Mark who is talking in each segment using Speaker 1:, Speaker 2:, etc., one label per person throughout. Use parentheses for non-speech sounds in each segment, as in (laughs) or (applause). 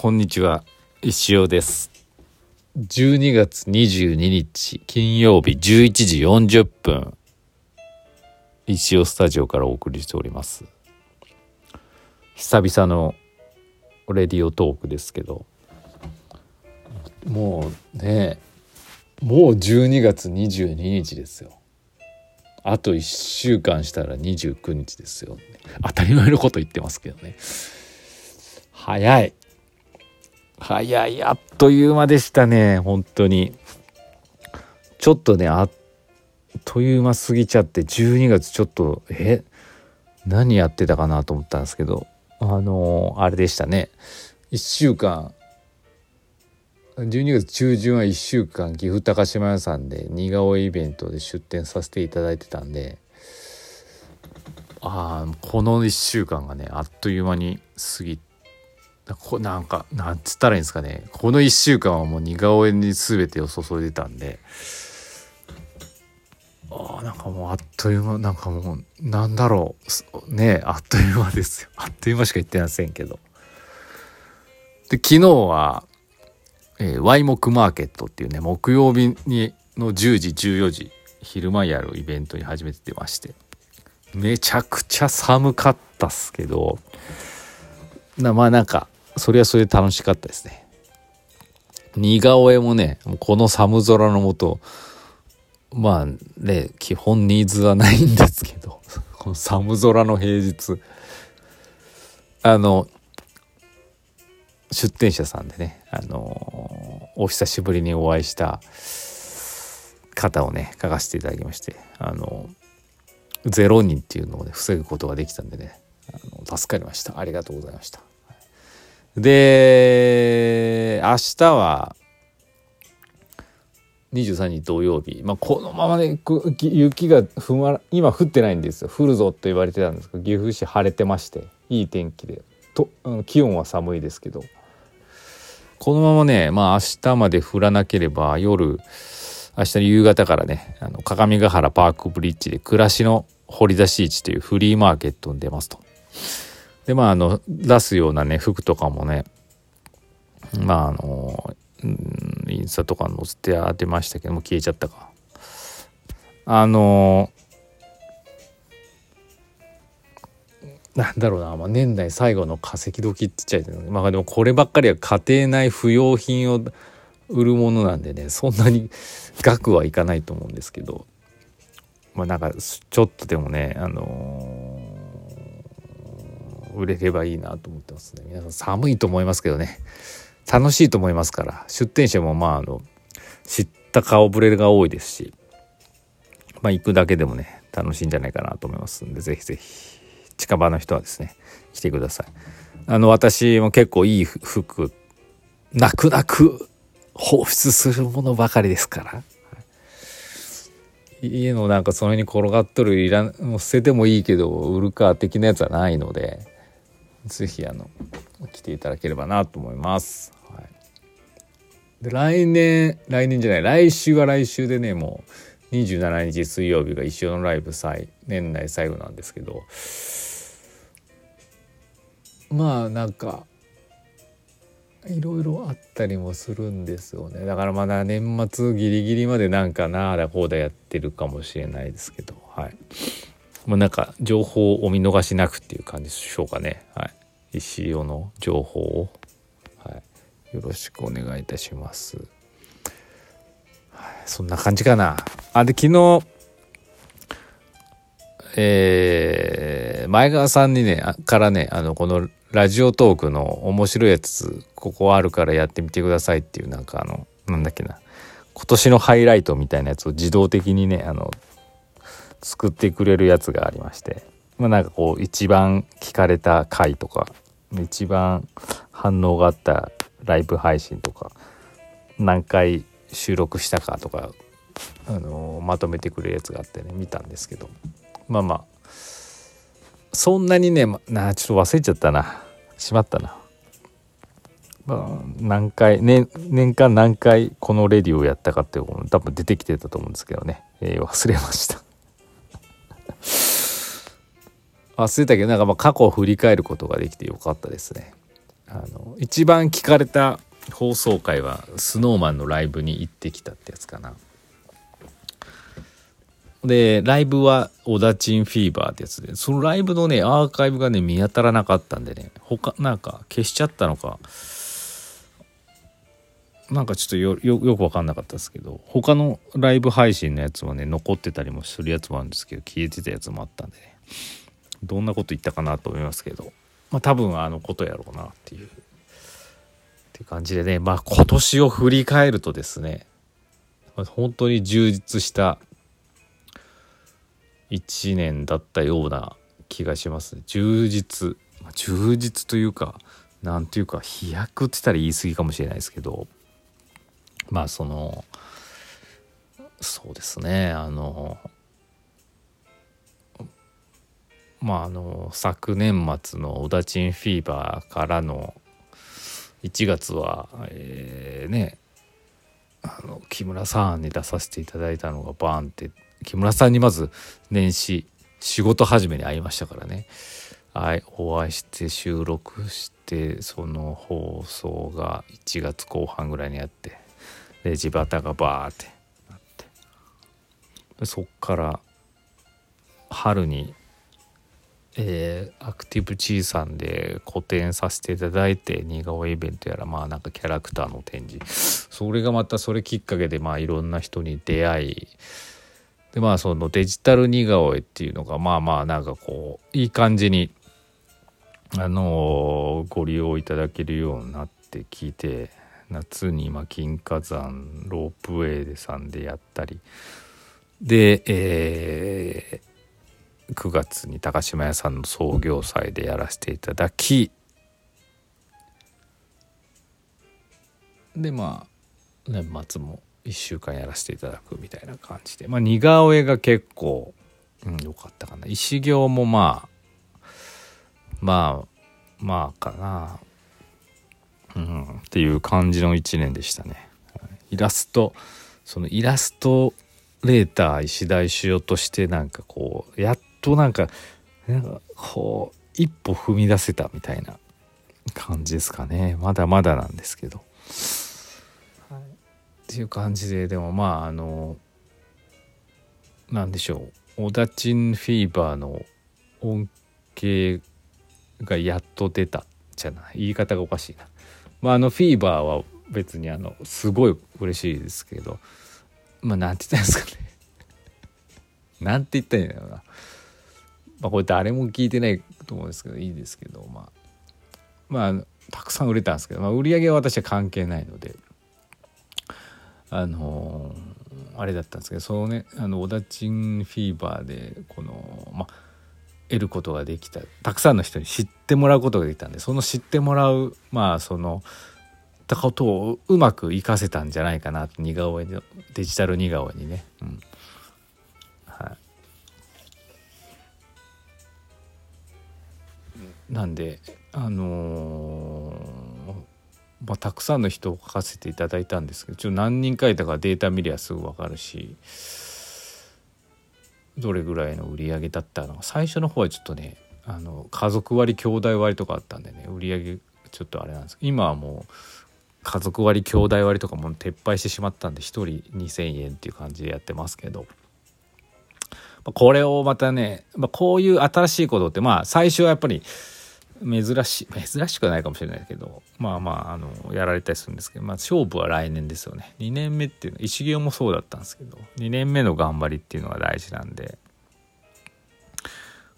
Speaker 1: こんにちは。石尾です。12月22日金曜日11時40分。石尾スタジオからお送りしております。久々のレディオトークですけど。もうねもう12月22日ですよ。あと1週間したら29日ですよ、当たり前のこと言ってますけどね。早い。早いあっという間でしたね本当に。ちょっとねあっという間過ぎちゃって12月ちょっとえ何やってたかなと思ったんですけどあのー、あれでしたね。1週間12月中旬は1週間岐阜高島屋さんで似顔絵イベントで出展させていただいてたんでああこの1週間がねあっという間に過ぎこなんかなんつったらいいんですかね。この1週間はもう似顔絵に全てを注いでたんで。ああなんかもうあっという間なんかもうなんだろう。ねあっという間ですよ。(laughs) あっという間しか言ってませんけど。で昨日は、えー、ワイモクマーケットっていうね木曜日にの10時14時昼間やるイベントに初めて出まして。めちゃくちゃ寒かったっすけど。なまあなんかそれはそれで楽しかったですね。似顔絵もねこの寒空のもとまあね基本ニーズはないんですけど (laughs) この寒空の平日あの出店者さんでねあのお久しぶりにお会いした方をね書かせていただきましてあの0人っていうのをね防ぐことができたんでねあの助かりました。ありがとうございました。で明日は23日土曜日、まあ、このままね雪がふんわ今降ってないんですよ。降るぞと言われてたんですけど岐阜市晴れてましていい天気で。と気温は寒いですけど。このままねまあ明日まで降らなければ夜明日の夕方からねあの鏡ヶ原パークブリッジで暮らしの掘り出し市というフリーマーケットに出ますと。でまああの出すようなね服とかもねまああの、インスタとか載せて当てましたけども消えちゃったか。あのなんだろうな、まあ、年内最後の化石時って言っちゃいまあでもこればっかりは家庭内不要品を売るものなんでねそんなに額はいかないと思うんですけど。まあなんかちょっとでもねあの売れればいいなと思ってますね。皆さん寒いと思いますけどね。楽しいと思いますから。出店者もまああの知った顔ぶれが多いですしまあ行くだけでもね楽しいんじゃないかなと思いますんでぜひぜひ。近場の人はですね来てください。あの私も結構いい服泣く泣く放出するものばかりですから。家のなんかその辺に転がっとるいらん捨ててもいいけど売るか的なやつはないので。是非あの来ていただければなと思います。はい、で来年来年じゃない来週は来週でねもう27日水曜日が一緒のライブ最年内最後なんですけど。まあなんかいろいろあったりもするんですよね。だからまだ年末ギリギリまでなんかなあだこうだやってるかもしれないですけど。はい。もうなんか情報をお見逃しなくっていう感じでしょうかね。はい。石尾の情報を、はい、よろしくお願いいたします、はい、そんな感じかな。あで昨日えー、前川さんにねからねあのこのラジオトークの面白いやつここあるからやってみてくださいっていうなんかあのなんだっけな。今年のハイライトみたいなやつを自動的にねあの作ってくれるやつがありましてまあなんかこう一番聞かれた回とか一番反応があったライブ配信とか何回収録したかとか、あのまとめてくれるやつがあってね見たんですけど。まあまあそんなにねなちょっと忘れちゃったな。しまったな、まあ、何回年年間何回このレディをやったかっていうのも多分出てきてたと思うんですけどね、えー、忘れました。忘れたけどなんかま過去を振り返ることができてよかったですね。あの一番聞かれた放送回は SnowMan のライブに行ってきたってやつかな。で、ライブはオダチンフィーバーってやつで、そのライブのね、アーカイブがね、見当たらなかったんでね、他、なんか消しちゃったのか、なんかちょっとよよよく分かんなかったですけど他のライブ配信のやつはね残ってたりもするやつもあるんですけど消えてたやつもあったんでね。どんなこと言ったかなと思いますけど。まあ多分あのことやろうなっていう。って感じでね。まあ今年を振り返るとですね。本当に充実した1年だったような気がしますね。充実。充実というかなんていうか飛躍って言ったら言い過ぎかもしれないですけど。まあそのそうですね。あのまああの昨年末の「オダチンフィーバー」からの1月は、えー、ねあの木村さんに出させていただいたのがバーンって木村さんにまず年始仕事始めに会いましたからね。はいお会いして収録してその放送が1月後半ぐらいにあってで地旗がバーってなって。でそっから春に、えー、アクティブチーさんで個展させていただいて似顔絵イベントやらまあなんかキャラクターの展示。それがまたそれきっかけでまあいろんな人に出会い。でまあそのデジタル似顔絵っていうのがまあまあなんかこういい感じにあのー、ご利用いただけるようになってきて夏に今金華山ロープウェイでさんでやったり。で、えー、9月に高島屋さんの創業祭でやらせていただきでまあ年末も1週間やらせていただくみたいな感じで。まあ似顔絵が結構うん良かったかな。石行もまあまあまあかな。うん、っていう感じの1年でしたね。イラストそのイラストレーター石田石尾としてなんかこうやっとなんかなんかこう一歩踏み出せたみたいな感じですかね。まだまだなんですけど。はい、っていう感じででもまああのなんでしょう。オダチンフィーバーの恩恵がやっと出たじゃない。言い方がおかしいな。まあ、あのフィーバーは別にあのすごい嬉しいですけど。まあなんて言ったんですかねなんて言ったらいいんだろうな。まあこれ誰も聞いてないと思うんですけどいいですけどまあまあたくさん売れたんですけど、まあ、売り上げは私は関係ないのであのー、あれだったんですけどそのねあのオダチンフィーバーでこのまあ得ることができたたくさんの人に知ってもらうことができたんでその知ってもらうまあそのたことをうまく活かせたんじゃないかな似顔絵のデジタル似顔絵にね。うんなんであのー、まあ、たくさんの人を書かせていただいたんですけどちょ何人書いたかデータ見りゃすぐ分かるしどれぐらいの売り上げだったのか。最初の方はちょっとねあの家族割兄弟割とかあったんでね売り上げちょっとあれなんですけど今はもう家族割兄弟割とかも撤廃してしまったんで1人2,000円っていう感じでやってますけどこれをまたね、まあ、こういう新しいことってまあ最初はやっぱり珍しい珍しくはないかもしれないけどまあまああのやられたりするんですけど、まあ、勝負は来年ですよね。2年目っていうのは石行もそうだったんですけど2年目の頑張りっていうのが大事なんで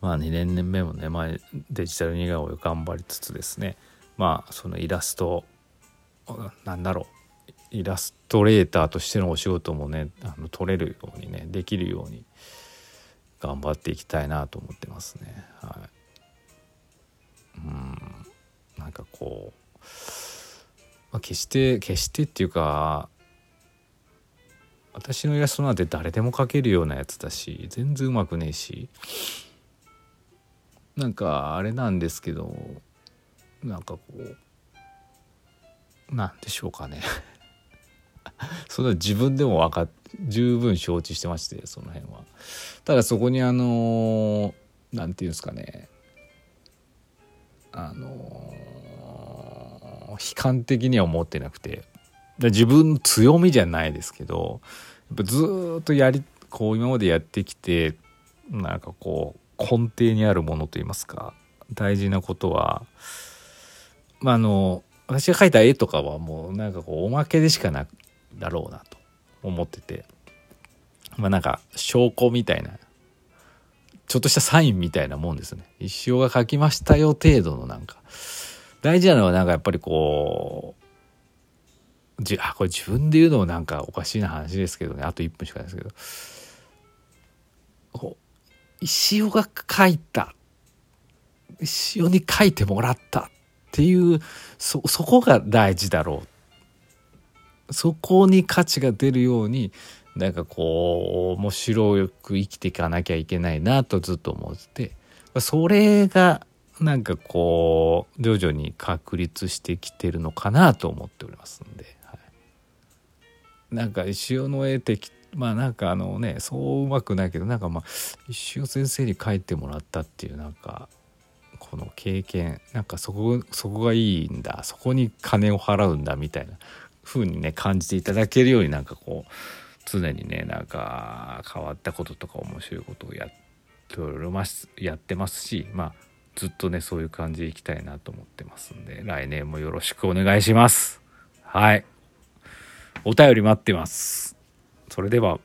Speaker 1: まあ2年目もね、まあ、デジタル似顔絵を頑張りつつですね。まあそのイラストなんだろうイラストレーターとしてのお仕事もねあの取れるようにねできるように頑張っていきたいなと思ってますね。はい。うん。なんかこう、まあ、決して決してっていうか私のイラストなんて誰でも描けるようなやつだし全然うまくねえし。なんかあれなんですけどなんかこうなんでしょうかね。(laughs) それは自分でも分か十分承知してましてその辺は。ただそこにあの何て言うんですかね。あの悲観的には思ってなくて。自分の強みじゃないですけどやっぱずっとやりこう今までやってきてなんかこう根底にあるものといいますか大事なことはまああの私が描いた絵とかはもうなんかこうおまけでしかなだろうなと思ってて。まあなんか証拠みたいなちょっとしたサインみたいなもんですね。一生が描きましたよ程度のなんか。大事なのはなんかやっぱりこうじあこれ自分で言うのもなんかおかしいな話ですけどね。あと1分しかないですけど。こう石尾が描いた。石尾に描いてもらったっていうそそこが大事だろう。そこに価値が出るようになんかこう面白く生きていかなきゃいけないなとずっと思っててそれがなんかこう徐々に確立してきてるのかなと思っておりますんで、はい、なんか石尾の絵的まあなんかあのねそううまくないけどなんかまあ石尾先生に書いてもらったっていうなんかこの経験なんかそこそこがいいんだそこに金を払うんだみたいな風にね感じていただけるようになんかこう常にねなんか変わったこととか面白いことをやっておりますやってますしまあずっとねそういう感じでいきたいなと思ってますんで来年もよろしくお願いします。はい。お便り待ってます。それでは。